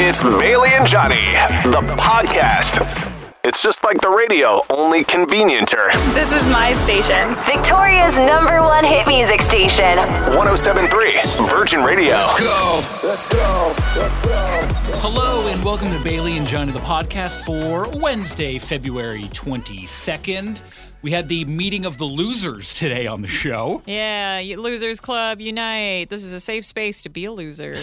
It's Bailey and Johnny, the podcast. It's just like the radio, only convenienter. This is my station. Victoria's number one hit music station. 1073 Virgin Radio. Let's go. Let's go. Let's go. Hello and welcome to Bailey and Johnny the podcast for Wednesday, February 22nd. We had the meeting of the losers today on the show. Yeah, Losers Club, unite. This is a safe space to be a loser.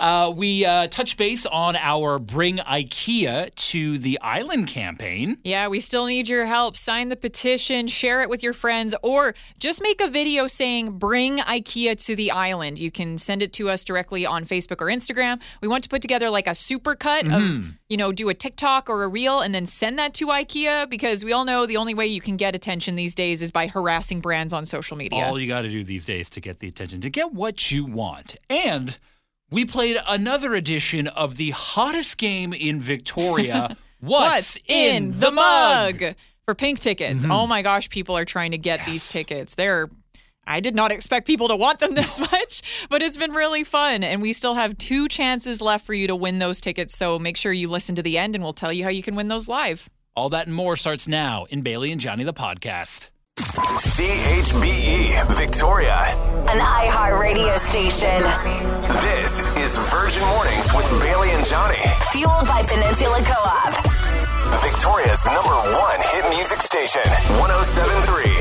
Uh, we uh, touched base on our Bring IKEA to the Island campaign. Yeah, we still need your help. Sign the petition, share it with your friends, or just make a video saying bring IKEA to the island. You can send it to us directly on Facebook or Instagram. We want to put together like a supercut of, you know, do a TikTok or a reel and then send that to IKEA because we all know the only way you can get attention these days is by harassing brands on social media. All you got to do these days to get the attention, to get what you want. And we played another edition of the hottest game in Victoria. What's, in the mug? For pink tickets. Mm-hmm. Oh my gosh, people are trying to get these tickets. They're I did not expect people to want them this much, but it's been really fun. And we still have two chances left for you to win those tickets. So make sure you listen to the end and we'll tell you how you can win those live. All that and more starts now in Bailey and Johnny the podcast. CHBE Victoria. An iHeart radio station. This is Virgin Mornings with Bailey and Johnny. Fueled by Peninsula Co-op. Victoria's number one hit music station. 1073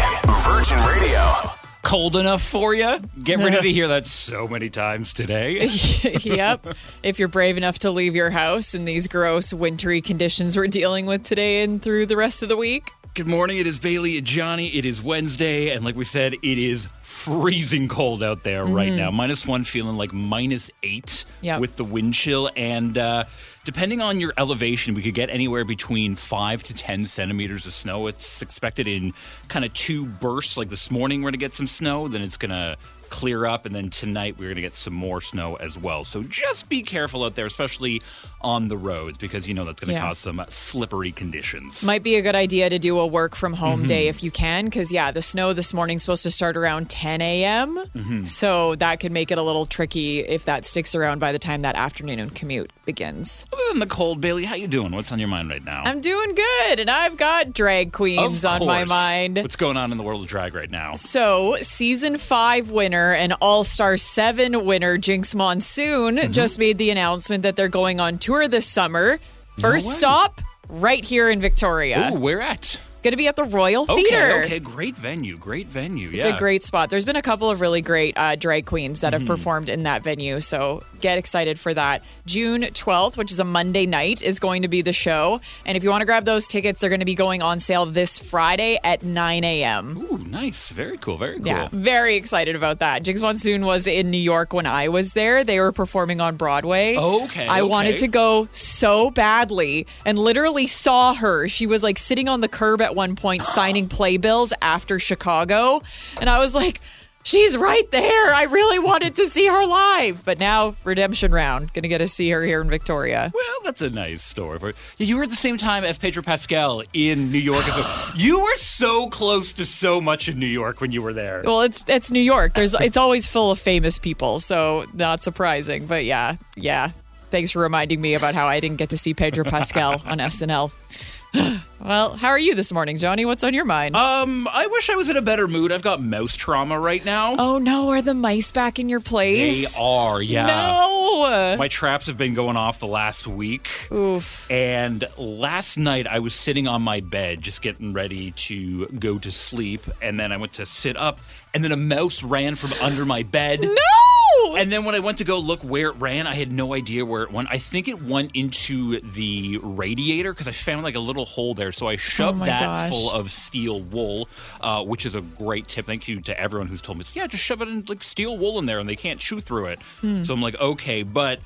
Virgin Radio. Cold enough for you? Get ready to hear that so many times today. yep. If you're brave enough to leave your house in these gross wintry conditions we're dealing with today and through the rest of the week. Good morning. It is Bailey and Johnny. It is Wednesday, and like we said, it is freezing cold out there right now. Minus one, feeling like minus eight Yep. with the wind chill. And uh, depending on your elevation, we could get anywhere between five to 10 centimeters of snow. It's expected in kind of two bursts. Like this morning, we're going to get some snow, then it's going to clear up, and then tonight, we're going to get some more snow as well. So just be careful out there, especially on the roads, because you know that's going to Yeah. cause some slippery conditions. Might be a good idea to do a work from home Mm-hmm. day if you can, because yeah, the snow this morning's supposed to start around 10 a.m. Mm-hmm. So that could make it a little tricky if that sticks around by the time that afternoon commute begins. Other than the cold, Bailey, how you doing? What's on your mind right now? I'm doing good, and I've got drag queens on my mind. What's going on in the world of drag right now? So, season five winner and All Star seven winner Jinkx Monsoon Mm-hmm. just made the announcement that they're going on tour this summer. First way. stop, right here in Victoria. Ooh, where at? Going to be at the Royal Okay, Theater. okay, great venue, great venue. It's yeah. a great spot. There's been a couple of really great uh, drag queens that have Mm-hmm. performed in that venue, so get excited for that. June 12th, which is a Monday night, is going to be the show. And if you want to grab those tickets, they're going to be going on sale this Friday at 9 a.m. Ooh, nice, very cool, very cool. Yeah, very excited about that. Jinkx Monsoon was in New York when I was there. They were performing on Broadway. Okay, I wanted to go so badly and literally saw her. She was like sitting on the curb at one point signing playbills after Chicago. And I was like, she's right there. I really wanted to see her live. But now, redemption round. Gonna get to see her here in Victoria. Well, that's a nice story. For you were at the same time as Pedro Pascal in New York. you were so close to so much in New York when you were there. Well, it's it's New York. There's it's always full of famous people, so not surprising. But yeah, yeah. Thanks for reminding me about how I didn't get to see Pedro Pascal on SNL. well, how are you this morning, Johnny? What's on your mind? Um, I wish I was in a better mood. I've got mouse trauma right now. oh no, are the mice back in your place? they are, yeah. No. My traps have been going off the last week. Oof. And last night I was sitting on my bed just getting ready to go to sleep. And then I went to sit up, and then a mouse ran from under my bed. No. And then when I went to go look where it ran, I had no idea where it went. I think it went into the radiator because I found like a little hole there. So I shoved Oh that gosh. full of steel wool, uh, which is a great tip. Thank you to everyone who's told me, yeah, just shove it in like steel wool in there and they can't chew through it. Hmm. So I'm like, okay, but.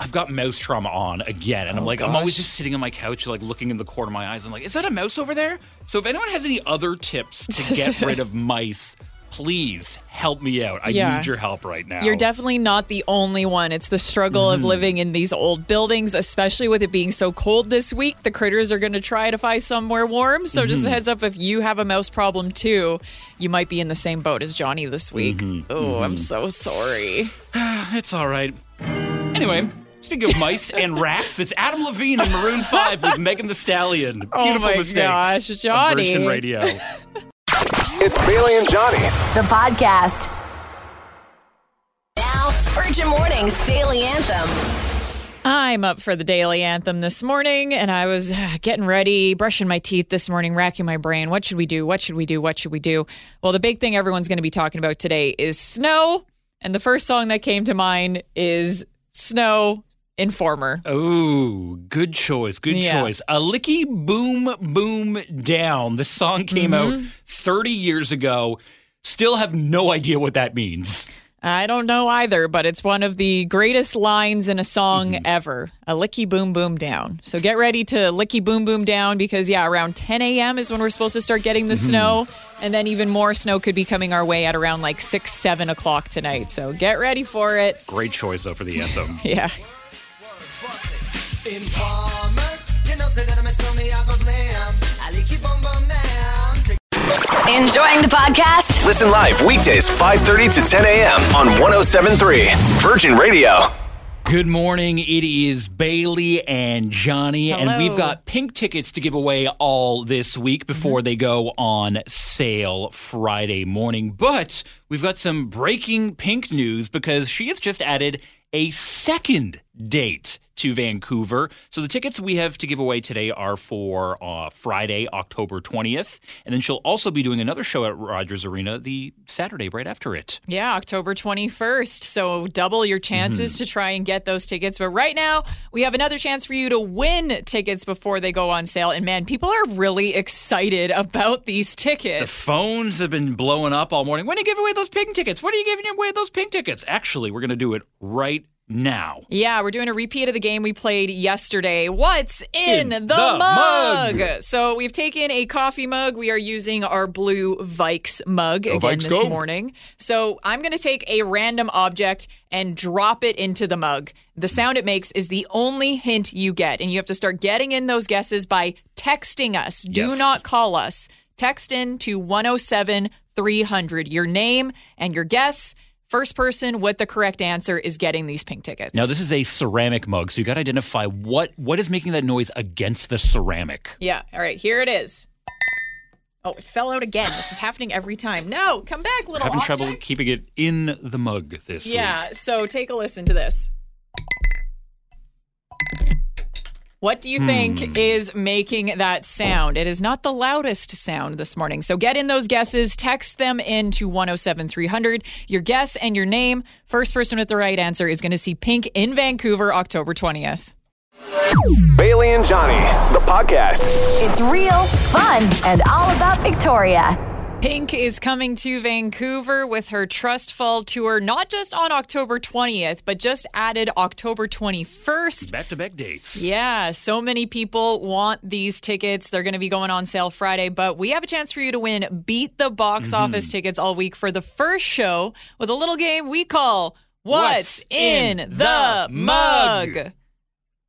I've got mouse trauma on again, and I'm like, I'm always Oh, just sitting on my couch, like looking in the corner of my eyes. I'm like, is that a mouse over there? So if anyone has any other tips to get rid of mice, please help me out. I Yeah. need your help right now. You're definitely not the only one. It's the struggle of mm. living in these old buildings, especially with it being so cold this week. The critters are going to try to find somewhere warm. So, just a mm-hmm. heads up if you have a mouse problem too, you might be in the same boat as Johnny this week. Mm-hmm. Oh, I'm mm-hmm. so sorry. It's all right. Anyway, Speaking of mice and rats, it's Adam Levine and Maroon 5 with Megan Thee Stallion. Oh Beautiful Oh my mistakes. gosh, Johnny. Virgin Radio. It's Bailey and Johnny. The podcast. Now, Virgin Mornings Daily Anthem. I'm up for the daily anthem this morning, and I was uh, getting ready, brushing my teeth this morning, racking my brain. What should we do? What should we do? What should we do? Well, the big thing everyone's going to be talking about today is snow. And the first song that came to mind is Snow Informer. Oh, good choice. Good Yeah. choice. A licky boom boom down. This song came out Mm-hmm. 30 years ago. Still have no idea what that means. I don't know either, but it's one of the greatest lines in a song ever. A licky boom boom down. So get ready to licky boom boom down because, yeah, around 10 a.m. is when we're supposed to start getting the snow. And then even more snow could be coming our way at around like 6, 7 o'clock tonight. So get ready for it. Great choice, though, for the anthem. Yeah. Informer, you know, say that I'm a stormy, I go blam. I like you bum bum down. Enjoying the podcast? Listen live weekdays 5:30 to 10 a.m. on 1073 Virgin Radio. Good morning. It is Bailey and Johnny, and Hello. we've got pink tickets to give away all this week mm-hmm. before they go on sale Friday morning. But we've got some breaking pink news because she has just added a second date to Vancouver. So the tickets we have to give away today are for uh, Friday, October 20th. And then she'll also be doing another show at Rogers Arena the Saturday right after it. Yeah, October 21st. So double your chances to try and get those tickets. But right now, we have another chance for you to win tickets before they go on sale. And man, people are really excited about these tickets. The phones have been blowing up all morning. When are you giving away those pink tickets? When are you giving away those pink tickets? Actually, we're going to do it right now. Yeah, we're doing a repeat of the game we played yesterday. What's in, In the, the mug? mug. So we've taken a coffee mug. We are using our blue Vikes mug again Vikes, this go. morning. So I'm going to take a random object and drop it into the mug. The sound it makes is the only hint you get, and you have to start getting in those guesses by texting us. Do Yes. not call us. Text in to 107 300 your name and your guess. First person with the correct answer is getting these pink tickets. Now, this is a ceramic mug, so you got to identify what what is making that noise against the ceramic. Yeah. All right. Here it is. Oh, it fell out again. This is happening every time. No, come back, little Having object. trouble keeping it in the mug this Yeah. week. So take a listen to this. What do you Hmm. think is making that sound? It is not the loudest sound this morning. So get in those guesses. Text them in to 107 300. Your guess and your name. First person with the right answer is going to see Pink in Vancouver October 20th. Bailey and Johnny, the podcast. It's real, fun, and all about Victoria. Pink is coming to Vancouver with her Trust Fall tour, not just on October 20th, but just added October 21st. Back to back dates. Yeah, so many people want these tickets. They're going to be going on sale Friday, but we have a chance for you to win Beat the Box Mm-hmm. Office tickets all week for the first show with a little game we call What's, in, the mug?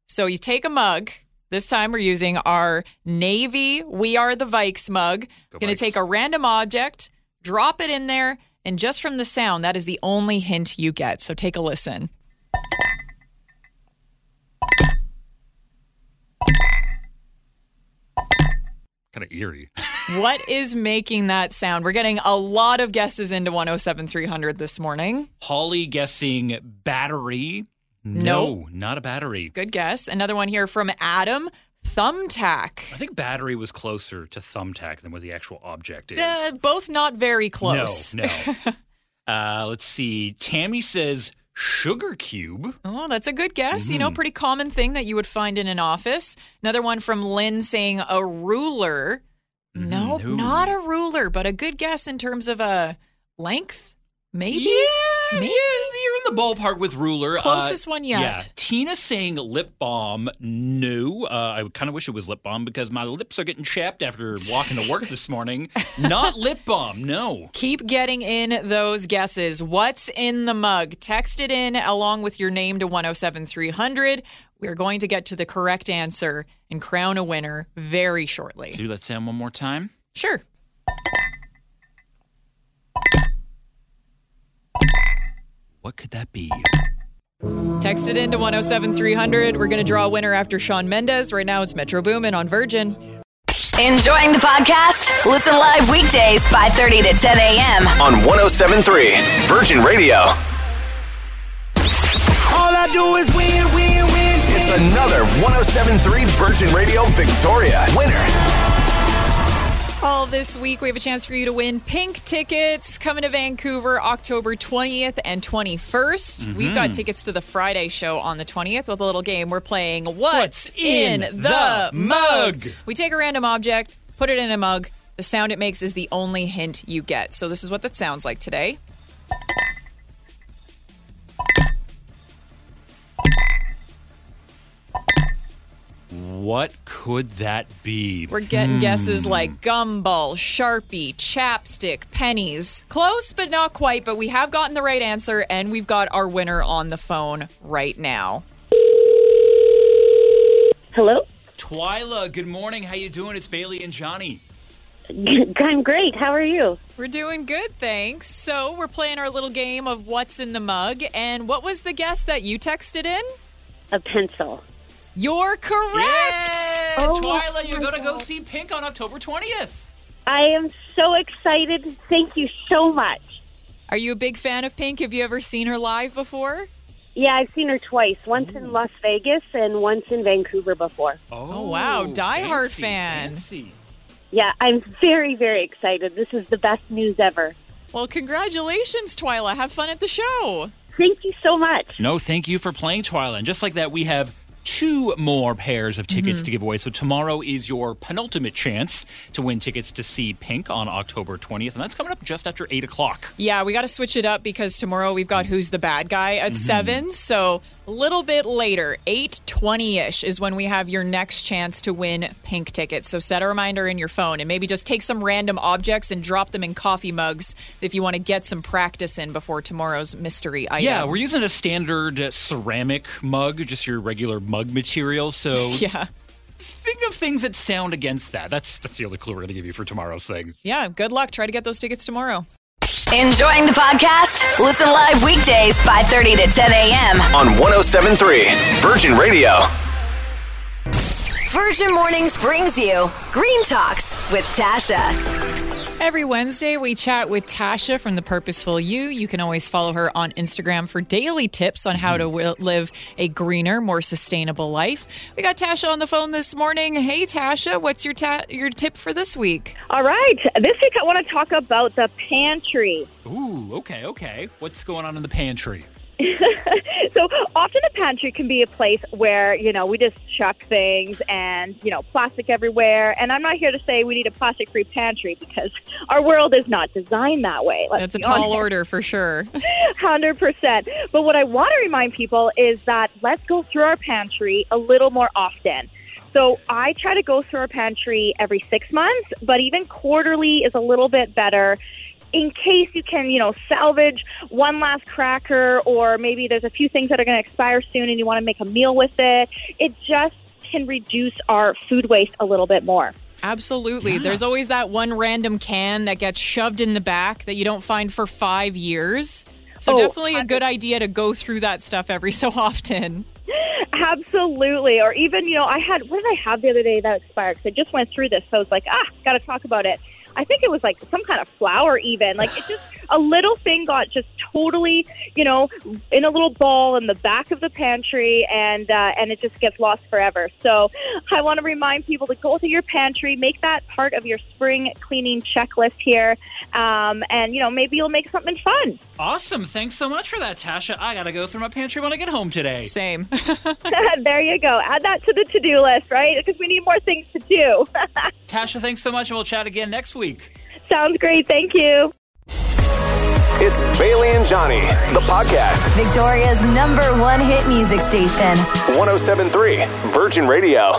So you take a mug. This time we're using our Navy We Are the Vikes mug. Going to Vikes. take a random object, drop it in there, and just from the sound, that is the only hint you get. So take a listen. Kind of eerie. What is making that sound? We're getting a lot of guesses into 107 300 this morning. Holly guessing battery. No. No, not a battery. Good guess. Another one here from Adam Thumbtack. I think battery was closer to thumbtack than what the actual object is. Uh, both not very close. No, no. uh, let's see. Tammy says sugar cube. Oh, that's a good guess. You Mm-hmm. know, pretty common thing that you would find in an office. Another one from Lynn saying a ruler. Nope, no. not a ruler, but a good guess in terms of a length, maybe. Yeah, Maybe? yeah, the ballpark with ruler. Uh, Closest one yet. Yeah, Tina saying lip balm. No, uh, I kind of wish it was lip balm because my lips are getting chapped after walking to work this morning. Not lip balm. No. Keep getting in those guesses. What's in the mug? Text it in along with your name to 107 300. We're going to get to the correct answer and crown a winner very shortly. Do that sound one more time. Sure. What could that be? Text it in to 107300. We're going to draw a winner after Shawn Mendes. Right now it's Metro Boomin on Virgin. Enjoying the podcast? Listen live weekdays 5:30 to 10 a.m. On 1073 Virgin Radio. All I do is win, win, win. It's another 1073 Virgin Radio Victoria winner. All this week, we have a chance for you to win pink tickets coming to Vancouver October 20th and 21st. Mm-hmm. We've got tickets to the Friday show on the 20th with a little game. We're playing What's, What's in the Mug? We take a random object, put it in a mug. The sound it makes is the only hint you get. So, this is what that sounds like today. What could that be? We're getting hmm. guesses like gumball, sharpie, chapstick, pennies. Close, but not quite. But we have gotten the right answer, and we've got our winner on the phone right now. Hello? Twyla, good morning. How you doing? It's Bailey and Johnny. I'm great. How are you? We're doing good, thanks. So we're playing our little game of what's in the mug. And what was the guess that you texted in? A pencil. You're correct. Yeah! Oh Twyla, you're going to go see Pink on October 20th. I am so excited. Thank you so much. Are you a big fan of Pink? Have you ever seen her live before? Yeah, I've seen her twice. Once in Las Vegas and once in Vancouver before. Oh, oh wow. Die-hard fan. fancy. Yeah, I'm very, very excited. This is the best news ever. Well, congratulations, Twyla. Have fun at the show. Thank you so much. No, thank you for playing Twyla. And just like that, we have two more pairs of tickets mm-hmm. to give away. So tomorrow is your penultimate chance to win tickets to see Pink on October 20th. And that's coming up just after 8 o'clock. Yeah, we got to switch it up because tomorrow we've got mm. Who's the Bad Guy at mm-hmm. 7. So a little bit later, 8.20ish is when we have your next chance to win pink tickets. So set a reminder in your phone and maybe just take some random objects and drop them in coffee mugs if you want to get some practice in before tomorrow's mystery item. Yeah, we're using a standard uh, ceramic mug, just your regular mug material. So Yeah. think of things that sound against that. That's that's the only clue we're going to give you for tomorrow's thing. Yeah, good luck. Try to get those tickets tomorrow. Enjoying the podcast? Listen live weekdays 5:30 to 10 a.m. On 1073 Virgin Radio. Virgin Mornings brings you Green Talks with Tasha. Every Wednesday, we chat with Tasha from The Purposeful You. You can always follow her on Instagram for daily tips on how to mm-hmm. wi- live a greener, more sustainable life. We got Tasha on the phone this morning. Hey, Tasha, what's your ta- your tip for this week? All right. This week I want to talk about the pantry. Ooh, okay, okay. What's going on in the pantry? so often the pantry can be a place where you know we just chuck things and you know plastic everywhere and i'm not here to say we need a plastic free pantry because our world is not designed that way let's That's a tall honest. order for sure. Hundred percent. But what I want to remind people is that let's go through our pantry a little more often. So I try to go through our pantry every six months, but even quarterly is a little bit better. In case you can, you know, salvage one last cracker, or maybe there's a few things that are going to expire soon, and you want to make a meal with it. It just can reduce our food waste a little bit more. Absolutely. There's always that one random can that gets shoved in the back that you don't find for five years. So Oh, definitely a good idea to go through that stuff every so often. Absolutely. Or even, you know, I had, what did I have the other day that expired? Because I just went through this. So I was like, ah, got to talk about it. I think it was like some kind of flour, even. Like it just, a little thing got just totally, you know, in a little ball in the back of the pantry and, uh, and it just gets lost forever. So I want to remind people to go to your pantry, make that part of your spring cleaning checklist here. Um, and, you know, maybe you'll make something fun. Awesome. Thanks so much for that, Tasha. I got to go through my pantry when I get home today. Same. there you go. Add that to the to do list, right? Because we need more things to do. Tasha, thanks so much, and we'll chat again next week. Sounds great. Thank you. It's Bailey and Johnny, the podcast. Victoria's number one hit music station. 1073 Virgin Radio.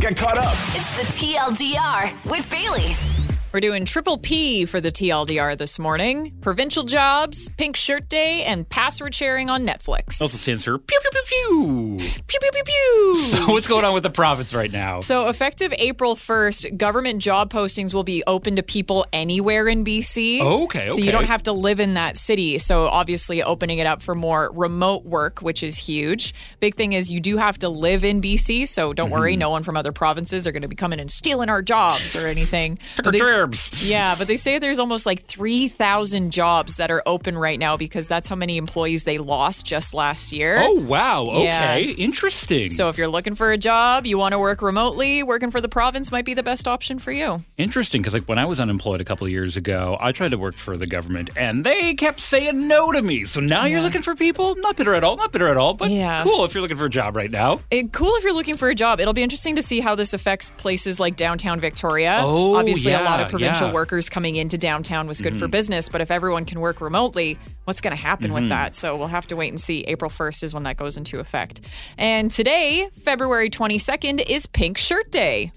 Get caught up. It's the TLDR with Bailey. We're doing triple P for the TLDR this morning provincial jobs, pink shirt day, and password sharing on Netflix. Also stands for pew pew pew pew. Pew, pew, pew, pew. So what's going on with the province right now? So, effective April 1st, government job postings will be open to people anywhere in BC. Oh, okay, So, you don't have to live in that city. So, obviously, opening it up for more remote work, which is huge. Big thing is, you do have to live in BC. So, don't Mm-hmm. worry, no one from other provinces are going to be coming and stealing our jobs or anything. Took But our they- gerbs. yeah, but they say there's almost like 3,000 jobs that are open right now because that's how many employees they lost just last year. Oh wow. Okay. Yeah. Interesting. So if you're looking for a job, you want to work remotely, working for the province might be the best option for you. Interesting, because like when I was unemployed a couple of years ago, I tried to work for the government, and they kept saying no to me. So now you're looking for people? Not bitter at all. Not bitter at all. But Yeah. cool if you're looking for a job right now. It, cool if you're looking for a job. It'll be interesting to see how this affects places like downtown Victoria. Oh, Obviously, a lot of provincial yeah. workers coming into downtown was good for mm-hmm. business, but if everyone can work remotely, what's going to happen with mm-hmm. that? So we'll have to wait and see. April 1st is when that goes into effect. And today, February 22nd, is Pink Shirt Day.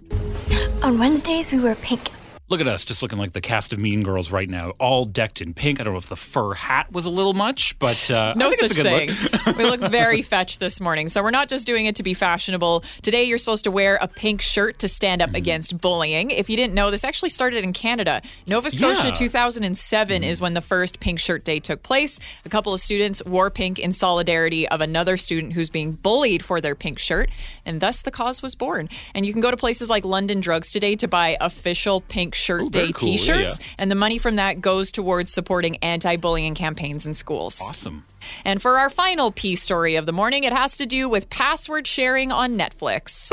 On Wednesdays, we wear pink. Look at us, just looking like the cast of Mean Girls right now, all decked in pink. I don't know if the fur hat was a little much, but uh, No such it's a good thing. look. we look very fetch this morning. So we're not just doing it to be fashionable. Today you're supposed to wear a pink shirt to stand Mm-hmm. up against bullying. If you didn't know, this actually started in Canada. Nova Scotia Yeah. 2007 is when the first pink shirt day took place. A couple of students wore pink in solidarity of another student who's being bullied for their pink shirt, and thus the cause was born. And you can go to places like London Drugs today to buy official pink shirt Oh, day cool. T-shirts, yeah. and the money from that goes towards supporting anti-bullying campaigns in schools. Awesome. And for our final P story of the morning, it has to do with password sharing on Netflix.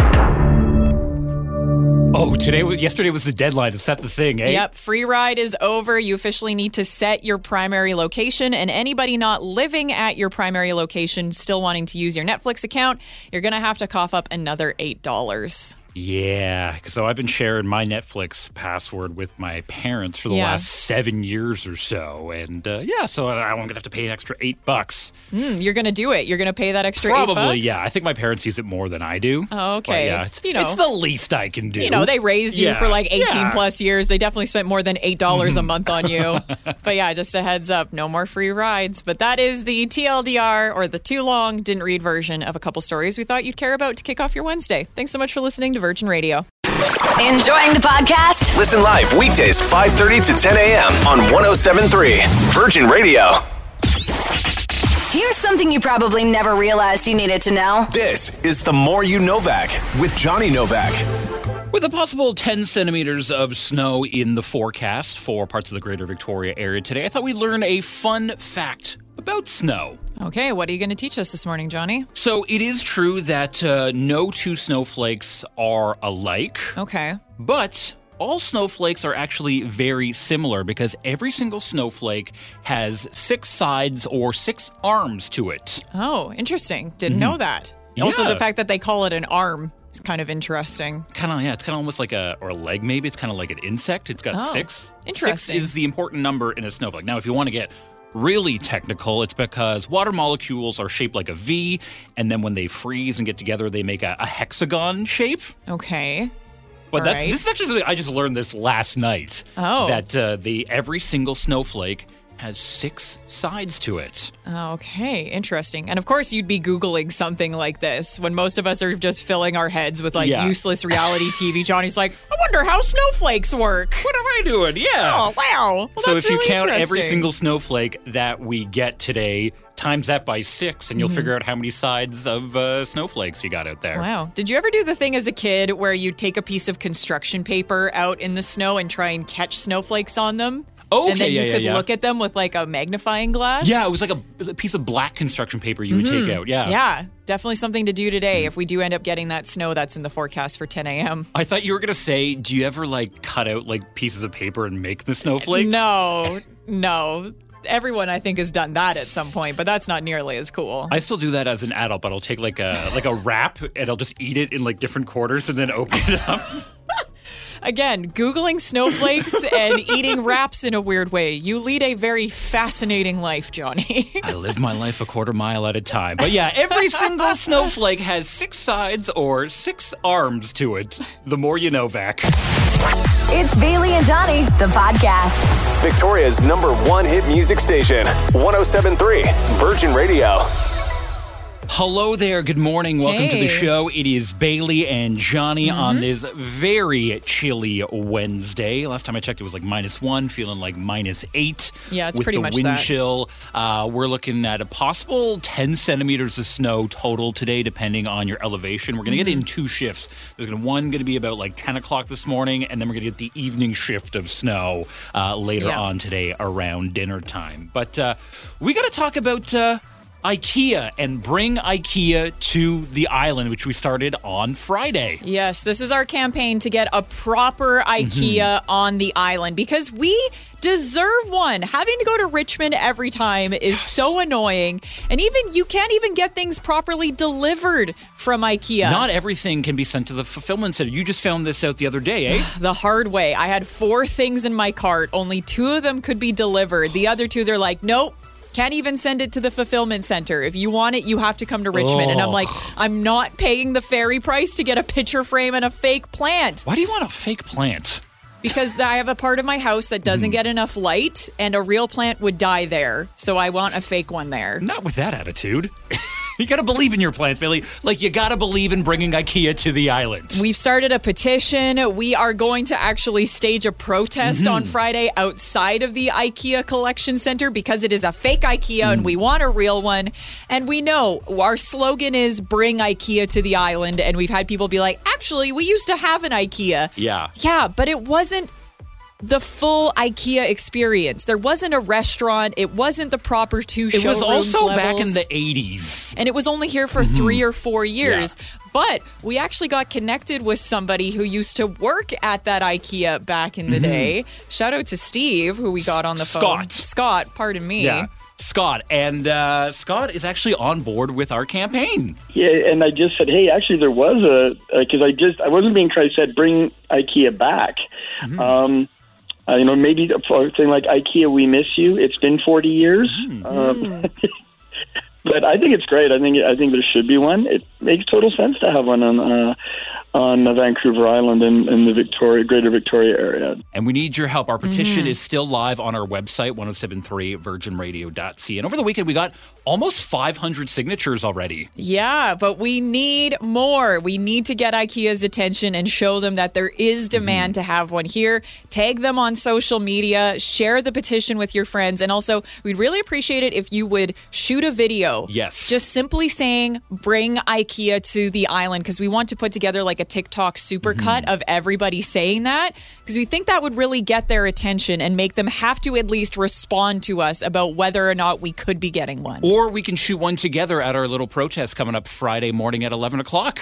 Oh, today, was- yesterday was the deadline to set the thing, eh? Yep, free ride is over. You officially need to set your primary location, and anybody not living at your primary location still wanting to use your Netflix account, you're going to have to cough up another $8. Yeah, so I've been sharing my Netflix password with my parents for the Yeah. last seven years or so, and uh, yeah, so I- I'm gonna have to pay an extra eight bucks. Hmm, you're going to do it. You're going to pay that extra Probably, eight bucks? yeah. I think my parents use it more than I do. Oh, But okay. yeah, it's, You know. it's the least I can do. You know, they raised you Yeah, for like 18 yeah. Mm-hmm. plus years. They definitely spent more than $8 a month on you. but yeah, just a heads up, no more free rides. But that is the TLDR or the too long, didn't read version of a couple stories we thought you'd care about to kick off your Wednesday. Thanks so much for listening to Virgin Radio. Enjoying the podcast? Listen live weekdays 5:30 to 10 a.m. on 1073 Virgin Radio. Here's something you probably never realized you needed to know. This is the More You Novak with Johnny Novak. With a possible 10 centimeters of snow in the forecast for parts of the greater Victoria area today, I thought we'd learn a fun fact about snow. Okay, what are you going to teach us this morning, Johnny? So it is true that uh, no two snowflakes are alike, Okay. but all snowflakes are actually very similar because every single snowflake has six sides or six arms to it. Oh, interesting. Didn't know that. Yeah. Also, the fact that they call it an arm is kind of interesting. Kind of, yeah, it's kind of almost like a, or a leg maybe. It's kind of like an insect. It's got Oh, six. interesting. Six is the important number in a snowflake. Now, if you want to get really technical, it's because water molecules are shaped like a V, and then when they freeze and get together, they make a, a hexagon shape. Okay. But All that's right. this is actually something I just learned this last night. Oh. that uh, the every single snowflake has six sides to it. Okay, interesting. And of course, you'd be Googling something like this when most of us are just filling our heads with like Yeah. useless reality TV. Johnny's like, I wonder how snowflakes work. What am I doing? Yeah. Oh, wow. Well, so if you count every single snowflake that we get today, times that by six, and you'll Mm-hmm. figure out how many sides of uh, snowflakes you got out there. Wow. Did you ever do the thing as a kid where you take a piece of construction paper out in the snow and try and catch snowflakes on them? Okay, and then yeah, you could yeah. look at them with like a magnifying glass? Yeah, it was like a, a piece of black construction paper you would take out. Yeah. Mm-hmm. Yeah, definitely something to do today if we do end up getting that snow that's in the forecast for 10 a.m. I thought you were gonna say, do you ever like cut out like pieces of paper and make the snowflakes? No, no. Everyone, I think, has done that at some point, but that's not nearly as cool. I still do that as an adult, but I'll take like a like a wrap and I'll just eat it in like different quarters and then open it up. Again, Googling snowflakes and eating wraps in a weird way. You lead a very fascinating life, Johnny. I live my life a quarter mile at a time. But yeah, every single snowflake has six sides or six arms to it. The more you Novak. It's Bailey and Johnny, the podcast. Victoria's number one hit music station, 1073 Virgin Radio. Hello there. Good morning. Welcome to the Mm-hmm. show. It is Bailey and Johnny on this very chilly Wednesday. Last time I checked, it was like minus one, feeling like minus eight. Yeah, it's pretty much wind that. chill. Uh, we're looking at a possible 10 centimeters of snow total today, depending on your elevation. We're going to get it in Mm-hmm. two shifts. There's going to one going to be about like 10 o'clock this morning, and then we're going to get the evening shift of snow uh, later Yeah. on today around dinner time. But uh, we got to talk about. IKEA and bring IKEA to the island, which we started on Friday. Yes, this is our campaign to get a proper IKEA on the island because we deserve one. Having to go to Richmond every time is so annoying. And even you can't even get things properly delivered from IKEA. Not everything can be sent to the fulfillment center. You just found this out the other day, eh? the hard way. I had four things in my cart. Only two of them could be delivered. The other two, they're like, nope. Can't even send it to the fulfillment center. If you want it, you have to come to Richmond. And I'm like, I'm not paying the ferry price to get a picture frame and a fake plant Why do you want a fake plant? because I have a part of my house that doesn't hmm. get enough light, and a real plant would die there. So I want a fake one there. Not with that attitude. you got to believe in your plans, Bailey. Like, you got to believe in bringing IKEA to the island. We've started a petition. We are going to actually stage a protest Mm-hmm. on Friday outside of the IKEA collection center because it is a fake IKEA and Mm. we want a real one. And we know our slogan is bring IKEA to the island. And we've had people be like, actually, we used to have an IKEA. Yeah. Yeah, but it wasn't the full IKEA experience. There wasn't a restaurant. It wasn't the proper two It was showrooms also back in the 80s. and it was only here for three or four years. But we actually got connected with somebody who used to work at that IKEA back in the day. Shout out to Steve, who we got on the phone. Scott. Scott, pardon me. Yeah. Scott. And uh, Scott is actually on board with our campaign. Yeah, and I just said, hey, actually, there was a because I just I wasn't being Christ said bring IKEA back. Um, uh, you know, maybe a thing like IKEA, we miss you. It's been forty years, um, but I think it's great. I think I think there should be one. It makes total sense to have one on uh, on Vancouver Island and in the Victoria Greater Victoria area. And we need your help. Our petition Mm-hmm. is still live on our website, 1073virginradio.ca. And over the weekend, we got almost 500 signatures already. Yeah, but we need more. We need to get IKEA's attention and show them that there is demand to have one here. Tag them on social media, share the petition with your friends, and also we'd really appreciate it if you would shoot a video. Yes. Just simply saying, bring IKEA to the island, because we want to put together like a TikTok supercut of everybody saying that, because we think that would really get their attention and make them have to at least respond to us about whether or not we could be getting one. Or we can shoot one together at our little protest coming up Friday morning at 11 o'clock.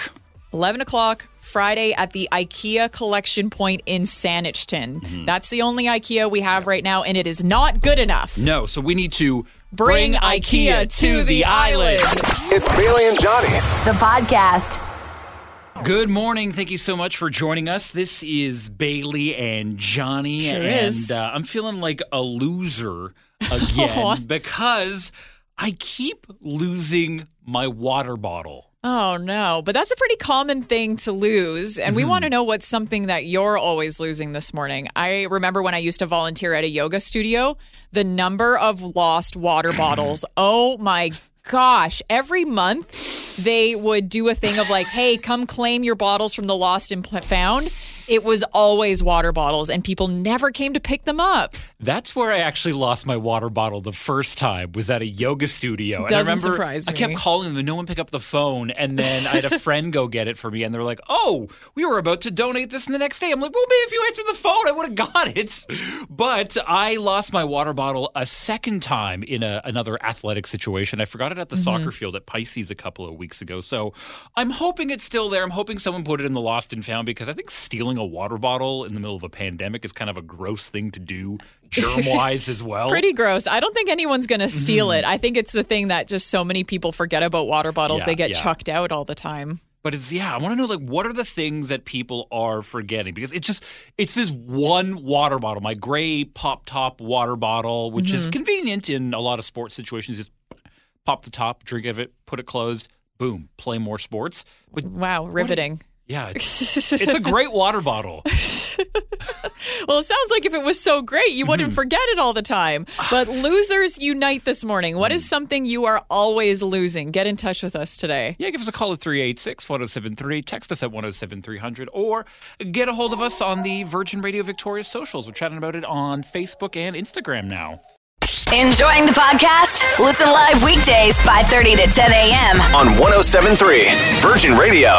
11 o'clock Friday at the IKEA collection point in Saanich Mm-hmm. That's the only IKEA we have right now, and it is not good enough. No, so we need to Bring IKEA to the island. It's Bailey and Johnny. The podcast. Good morning. Thank you so much for joining us. This is Bailey and Johnny. Sure and is. Uh, I'm feeling like a loser again because I keep losing my water bottle. Oh no, but that's a pretty common thing to lose. And Mm-hmm. we want to know what's something that you're always losing this morning. I remember when I used to volunteer at a yoga studio, the number of lost water bottles. Oh my gosh. Every month they would do a thing of like, hey, come claim your bottles from the lost and found. It was always water bottles, and people never came to pick them up. That's where I actually lost my water bottle the first time was at a yoga studio. and I Doesn't remember surprise I kept calling them and no one picked up the phone. And then I had a friend go get it for me and they're like, Oh, we were about to donate this the next day. I'm like, Well, maybe if you answered the phone, I would have got it. But I lost my water bottle a second time in a, another athletic situation. I forgot it at the Mm-hmm. soccer field at Pisces a couple of weeks ago. So I'm hoping it's still there. I'm hoping someone put it in the lost and found because I think stealing a water bottle in the middle of a pandemic is kind of a gross thing to do, germ wise as well. Pretty gross. I don't think anyone's going to steal it. I think it's the thing that just so many people forget about water bottles. Yeah, they get yeah. chucked out all the time. But it's yeah, I want to know like what are the things that people are forgetting because it's just it's this one water bottle, my gray pop top water bottle, which Mm-hmm. is convenient in a lot of sports situations. Just pop the top, drink of it, put it closed, boom, play more sports. But Wow, riveting. Yeah, it's, it's a great water bottle. Well, it sounds like if it was so great, you wouldn't Mm-hmm. forget it all the time. But losers unite this morning. What Mm. something you are always losing? Get in touch with us today. Yeah, give us a call at 386 1073, text us at 107300, or get a hold of us on the Virgin Radio Victoria socials. We're chatting about it on Facebook and Instagram now. Enjoying the podcast? Listen live weekdays 5:30 to 10 a.m. On 1073 Virgin Radio.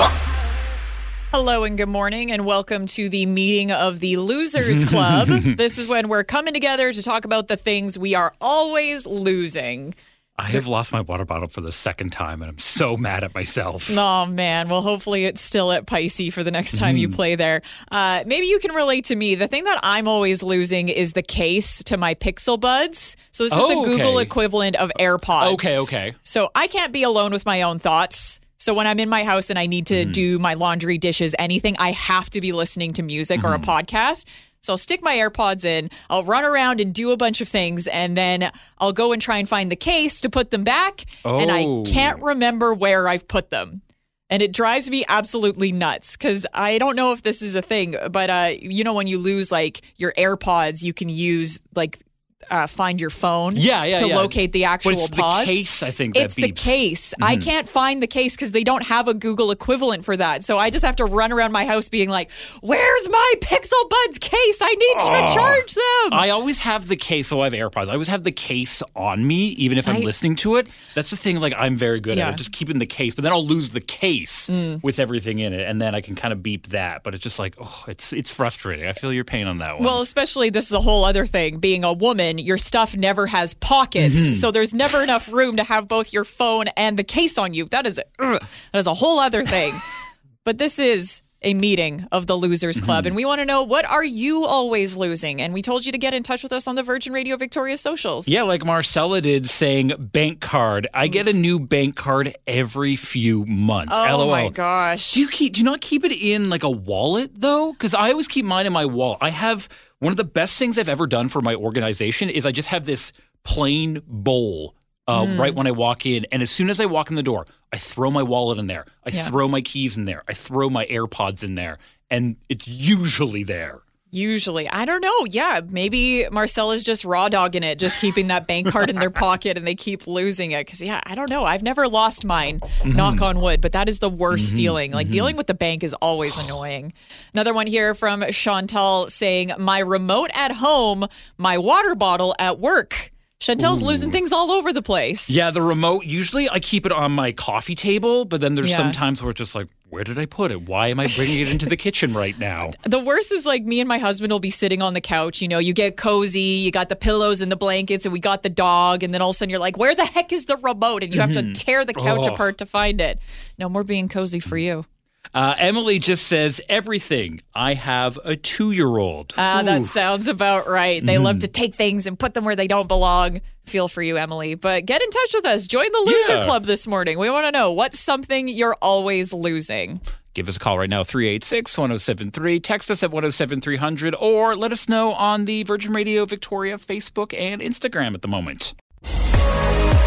Hello and good morning, and welcome to the meeting of the Losers Club. this is when we're coming together to talk about the things we are always losing. I have lost my water bottle for the second time, and I'm so mad at myself. Oh man, well hopefully it's still at Pisces for the next time Mm-hmm. you play there. Uh, maybe you can relate to me. The thing that I'm always losing is the case to my Pixel Buds. So this is Oh, the Google okay. equivalent of AirPods. Okay, okay. So I can't be alone with my own thoughts. So when I'm in my house and I need Mm-hmm. to do my laundry, dishes, anything, I have to be listening to music or a Mm-hmm. podcast. So I'll stick my AirPods in, I'll run around and do a bunch of things, and then I'll go and try and find the case to put them back. And I Oh. can't remember where I've put them. And it drives me absolutely nuts because I don't know if this is a thing, but uh, you know, when you lose like your AirPods, you can use like uh, find your phone Yeah, yeah, to yeah. locate the actual But it's pods. the case, I think, that It's the beeps. Mm-hmm. case. I can't find the case because they don't have a Google equivalent for that. So I just have to run around my house being like, "Where's my Pixel Buds case? I need to charge them." Oh. I always have the case, so I have AirPods. I always have the case on me, even if I'm I- listening to it. That's the thing, like, I'm very good Yeah. Mm. at it, just keeping the case, but then I'll lose the case with everything in it, and then I can kind of beep that. But it's just like, oh, it's it's frustrating. I feel your pain on that one. Well, especially this is a whole other thing. Being a woman, your stuff never has pockets, Mm-hmm. so there's never enough room to have both your phone and the case on you. That is ugh, that is a whole other thing. but this is a meeting of the Losers Club, Mm-hmm. and we want to know what are you always losing? And we told you to get in touch with us on the Virgin Radio Victoria socials. Yeah, like Marcella did saying bank card. I get a new bank card every few months. Oh LOL. my gosh. Do you keep do you not keep it in like a wallet though? Because I always keep mine in my wallet. I have one of the best things I've ever done for my organization is I just have this plain bowl uh, Hmm. right when I walk in, and as soon as I walk in the door, I throw my wallet in there. I Yeah. throw my keys in there. I throw my AirPods in there, and it's usually there. Usually, I don't know. Yeah, maybe Marcella's just raw dogging it, just keeping that bank card in their pocket, and they keep losing it. Because yeah, I don't know. I've never lost mine. Mm-hmm. Knock on wood, but that is the worst mm-hmm. feeling. Like mm-hmm. dealing with the bank is always annoying. Another one here from Chantal saying, "My remote at home, my water bottle at work." Chantel's losing things all over the place. Yeah, the remote. Usually, I keep it on my coffee table, but then there's Yeah. some times where it's just like, where did I put it? Why am I bringing it into the kitchen right now? The worst is like me and my husband will be sitting on the couch. You know, you get cozy, you got the pillows and the blankets, and we got the dog. And then all of a sudden you're like, where the heck is the remote? And you have to mm-hmm. tear the couch Oh. apart to find it. No more being cozy for you. Uh, Emily just says everything. I have a two-year-old. Ah, that sounds about right. They love to take things and put them where they don't belong. Feel for you, Emily. But get in touch with us. Join the loser Yeah. club this morning. We want to know what's something you're always losing. Give us a call right now, 386 1073. Text us at 107300 or let us know on the Virgin Radio Victoria Facebook and Instagram at the moment.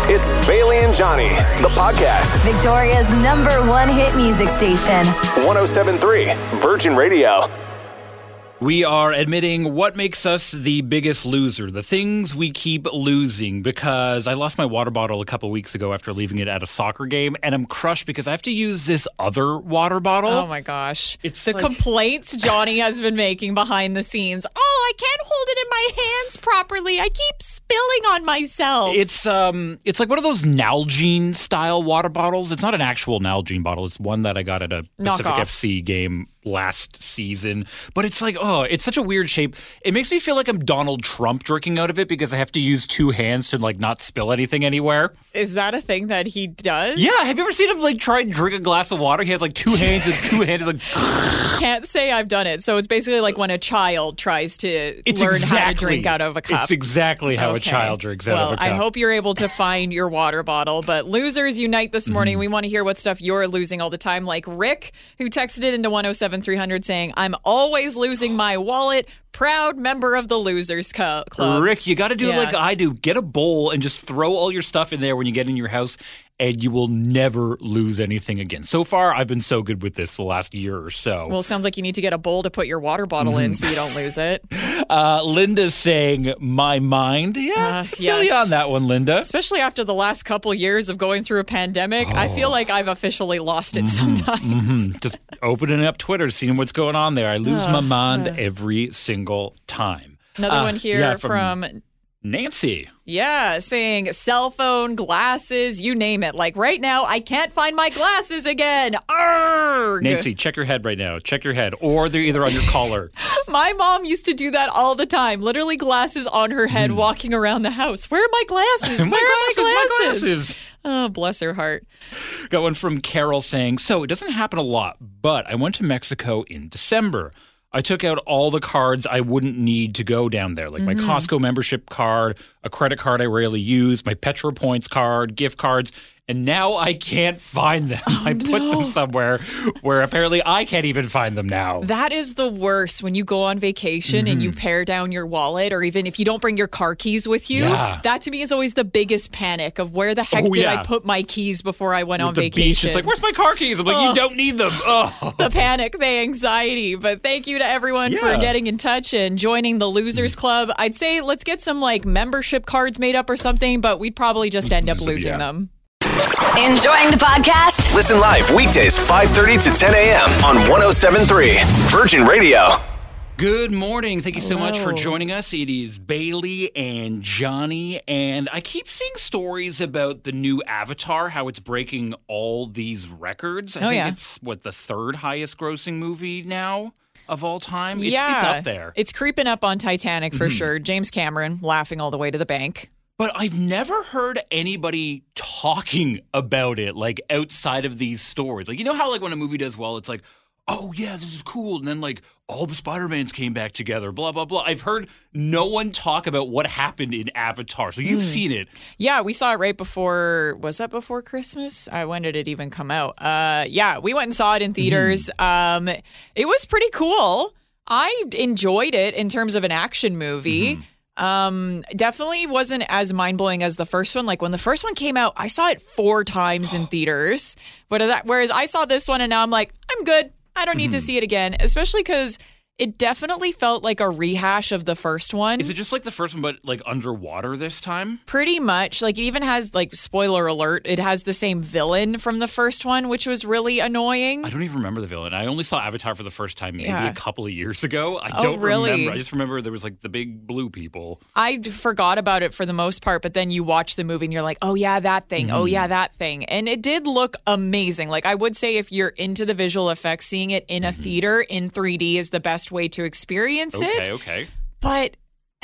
It's Bailey and Johnny, the podcast. Victoria's number one hit music station. 1073 Virgin Radio. We are admitting what makes us the biggest loser, the things we keep losing. Because I lost my water bottle a couple weeks ago after leaving it at a soccer game, and I'm crushed because I have to use this other water bottle. Oh my gosh. It's the like- complaints Johnny has been making behind the scenes. Oh, I can't hold it in my hands properly. I keep spilling on myself. It's um, it's like one of those Nalgene style water bottles. It's not an actual Nalgene bottle. It's one that I got at a Pacific. FC game last season. But it's like, oh, it's such a weird shape. It makes me feel like I'm Donald Trump drinking out of it because I have to use two hands to like not spill anything anywhere. Is that a thing that he does? Yeah, have you ever seen him like try and drink a glass of water? He has like two hands and two hands like Can't say I've done it. So it's basically like when a child tries to it's learn exactly how to drink out of a cup. It's exactly how a child drinks out well, of a cup. I hope you're able to find your water bottle. But losers unite this morning. Mm-hmm. We want to hear what stuff you're losing all the time, like Rick, who texted it into 107300 saying, I'm always losing my wallet. Proud member of the Losers Club. Rick, you got to do Yeah. like I do. Get a bowl and just throw all your stuff in there when you get in your house. And you will never lose anything again. So far, I've been so good with this the last year or so. Well, it sounds like you need to get a bowl to put your water bottle in so you don't lose it. Uh, Linda's saying, "My mind." Yeah, Uh, feel on that one, Linda. Especially after the last couple years of going through a pandemic, I Oh. feel like I've officially lost Mm-hmm. it sometimes. Mhm. Just opening up Twitter, seeing what's going on there. I lose my mind every single time. Another Uh, one here yeah, from Nancy. Yeah, saying cell phone, glasses, you name it. Like right now, I can't find my glasses again. Arrgh. Nancy, check your head right now. Check your head, or they're either on your collar. My mom used to do that all the time. Literally, glasses on her head, hmm. walking around the house. Where are my glasses? My Where are glasses, my my glasses? glasses. Oh, bless her heart. Got one from Carol saying, So it doesn't happen a lot, but I went to Mexico in December. I took out all the cards I wouldn't need to go down there, like my mm-hmm. Costco membership card, a credit card I rarely use, my Petro Points card, gift cards, and now I can't find them. Oh, I put them somewhere where apparently I can't even find them now. That is the worst when you go on vacation and you mm-hmm. pare down your wallet, or even if you don't bring your car keys with you. Yeah. That to me is always the biggest panic of where the heck Oh, did I put my keys before I went With on the vacation? beach, it's like, where's my car keys? I'm like, you Oh. don't need them. Oh. the panic, the anxiety. But thank you to everyone for getting in touch and joining the Losers mm. Club. I'd say let's get some like membership cards made up or something, but we'd probably just end up losing yeah. them. Enjoying the podcast? Listen live weekdays 5:30 to 10 a.m. on 1073 Virgin Radio. Good morning. Thank you so much for joining us. It is Bailey and Johnny, and I keep seeing stories about the new Avatar, how it's breaking all these records. I Oh, think yeah. it's what the third highest grossing movie now of all time. It's, yeah, it's up there. It's creeping up on Titanic for mm-hmm. sure. James Cameron laughing all the way to the bank. But I've never heard anybody talking about it like outside of these stories. Like you know how like when a movie does well, it's like, oh yeah, this is cool, and then like all the Spider-Mans came back together, blah blah blah. I've heard no one talk about what happened in Avatar. So Hmm. you've seen it. Yeah, we saw it right before. Was that before Christmas? Uh, when did it even come out? Uh, yeah, we went and saw it in theaters. Um, it was pretty cool. I enjoyed it in terms of an action movie. Um, definitely wasn't as mind blowing as the first one. Like when the first one came out, I saw it four times in theaters. But that, whereas I saw this one and now I'm like, I'm good. I don't need to see it again, especially because it definitely felt like a rehash of the first one. Is it just like the first one, but like underwater this time? Pretty much. Like it even has like spoiler alert, it has the same villain from the first one, which was really annoying. I don't even remember the villain. I only saw Avatar for the first time maybe Yeah. a couple of years ago. I Oh, don't really? remember. I just remember there was like the big blue people. I forgot about it for the most part, but then you watch the movie and you're like, oh yeah, that thing. Oh Mm-hmm. yeah, that thing. And it did look amazing. Like I would say if you're into the visual effects, seeing it in a theater in 3D is the best way to experience Mm-hmm. Okay, it. okay. But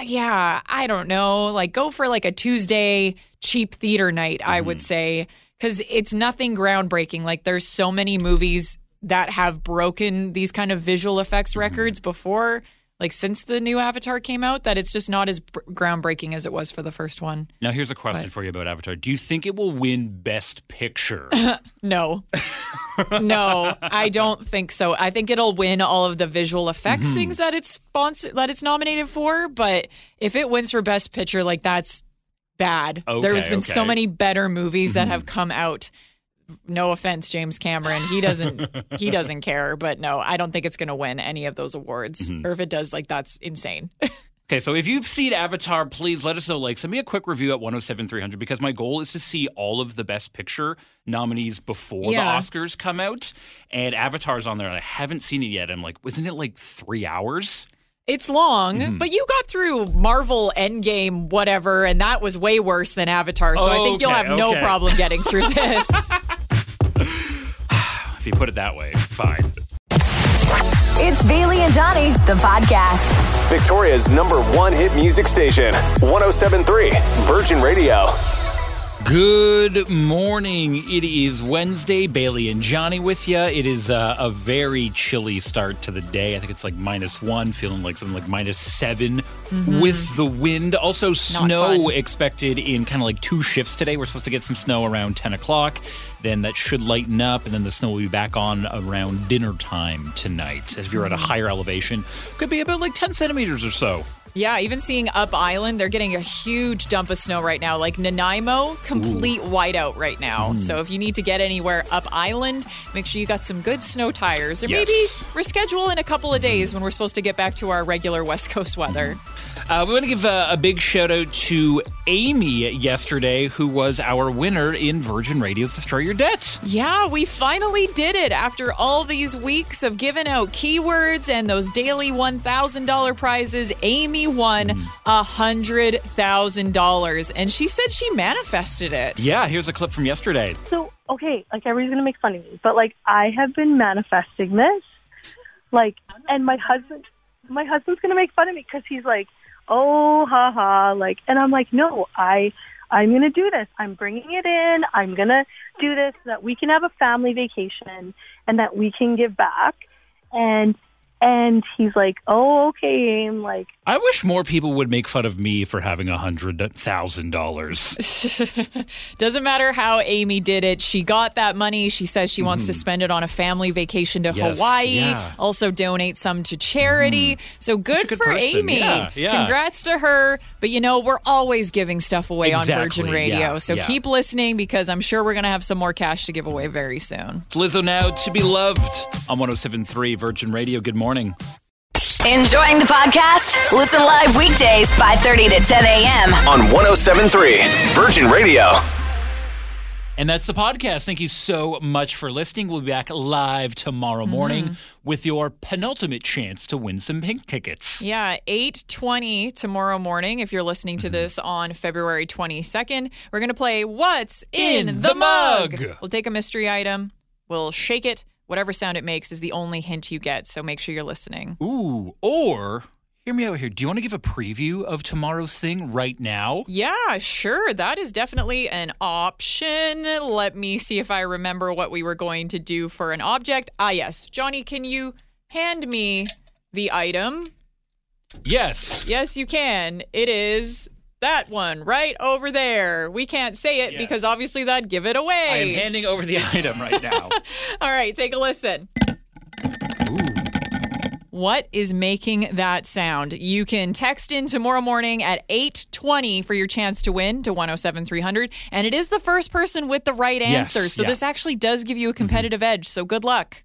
yeah, I don't know. Like go for like a Tuesday cheap theater night, I would Mm-hmm. say, cuz it's nothing groundbreaking. Like there's so many movies that have broken these kind of visual effects Mm-hmm. records before like since the new Avatar came out that it's just not as br- groundbreaking as it was for the first one. Now here's a question for you about Avatar. Do you think it will win Best Picture? No. no, I don't think so. I think it'll win all of the visual effects Mm-hmm. things that it's sponsored that it's nominated for, but if it wins for best picture like that's bad. Okay, There's been so many better movies that have come out. No offense, James Cameron. He doesn't he doesn't care, but no, I don't think it's going to win any of those awards. Mm-hmm. Or if it does, like that's insane. Okay, so if you've seen Avatar, please let us know. Like, send me a quick review at 107300 because my goal is to see all of the Best Picture nominees before Yeah. the Oscars come out. And Avatar's on there, and I haven't seen it yet. I'm like, wasn't it like three hours? It's long, Mm-hmm. but you got through Marvel Endgame, whatever, and that was way worse than Avatar. So I think you'll Okay, have no problem getting through this. If you put it that way, fine. It's Bailey and Johnny, the podcast. Victoria's number one hit music station, 1073 Virgin Radio. Good morning. It is Wednesday. Bailey and Johnny with you. It is uh, a very chilly start to the day. I think it's like minus one, feeling like something like minus 7 with the wind. Also, snow fun. expected in kind of like two shifts today. We're supposed to get some snow around 10 o'clock. Then that should lighten up, and then the snow will be back on around dinner time tonight. If you're at a higher elevation, could be about like 10 centimeters or so. Yeah, even seeing Up Island, they're getting a huge dump of snow right now. Like Nanaimo complete whiteout right now. Mm. So if you need to get anywhere up island, make sure you got some good snow tires, or Yes. maybe reschedule in a couple of days when we're supposed to get back to our regular West Coast weather. Uh, we want to give a, a big shout out to Amy yesterday, who was our winner in Virgin Radio's Destroy Your Debt. Yeah, we finally did it after all these weeks of giving out keywords and those daily $1,000 prizes. Amy won a $100,000 and she said she manifested it. Yeah, here's a clip from yesterday. So, okay, like everybody's gonna make fun of me, but like I have been manifesting this, like, and my husband, my husband's gonna make fun of me because he's like, oh, ha ha, like, and I'm like, no, I, I'm gonna do this. I'm bringing it in. I'm gonna do this so that we can have a family vacation and that we can give back. And and he's like, oh, okay, I'm like, I wish more people would make fun of me for having a hundred thousand dollars. Doesn't matter how Amy did it. She got that money. She says she wants to spend it on a family vacation to Mm-hmm. Yes, Hawaii. yeah. Mm-hmm. Also donate some to charity. So good, good for person. Amy. Yeah, yeah. Congrats to her. But you know, we're always giving stuff away on Virgin Radio. so keep listening because I'm sure we're going to have some more cash to give away very soon. It's Lizzo now to be loved on 107.3 Virgin Radio. Good morning. Enjoying the podcast? Listen live weekdays 5:30 to 10 a.m. On 1073 Virgin Radio. And that's the podcast. Thank you so much for listening. We'll be back live tomorrow morning with your penultimate chance to win some pink tickets. Yeah, 8:20 tomorrow morning if you're listening Mm-hmm. to this on February 22nd. We're going to play What's in, In the, the mug? Mug. We'll take a mystery item, we'll shake it, whatever sound it makes is the only hint you get, so make sure you're listening. Ooh, or hear me out here. Do you want to give a preview of tomorrow's thing right now? Yeah, sure. That is definitely an option. Let me see if I remember what we were going to do for an object. Ah, yes. Johnny, can you hand me the item? Yes. Yes, you can. It is that one right over there. We can't say it Yes. because obviously that'd give it away. I am handing over the item right now. All right, take a listen. What is making that sound? You can text in tomorrow morning at 8:20 for your chance to win to 107300 and it is the first person with the right Yes, answer. So yeah. this actually does give you a mm-hmm. competitive edge. So good luck.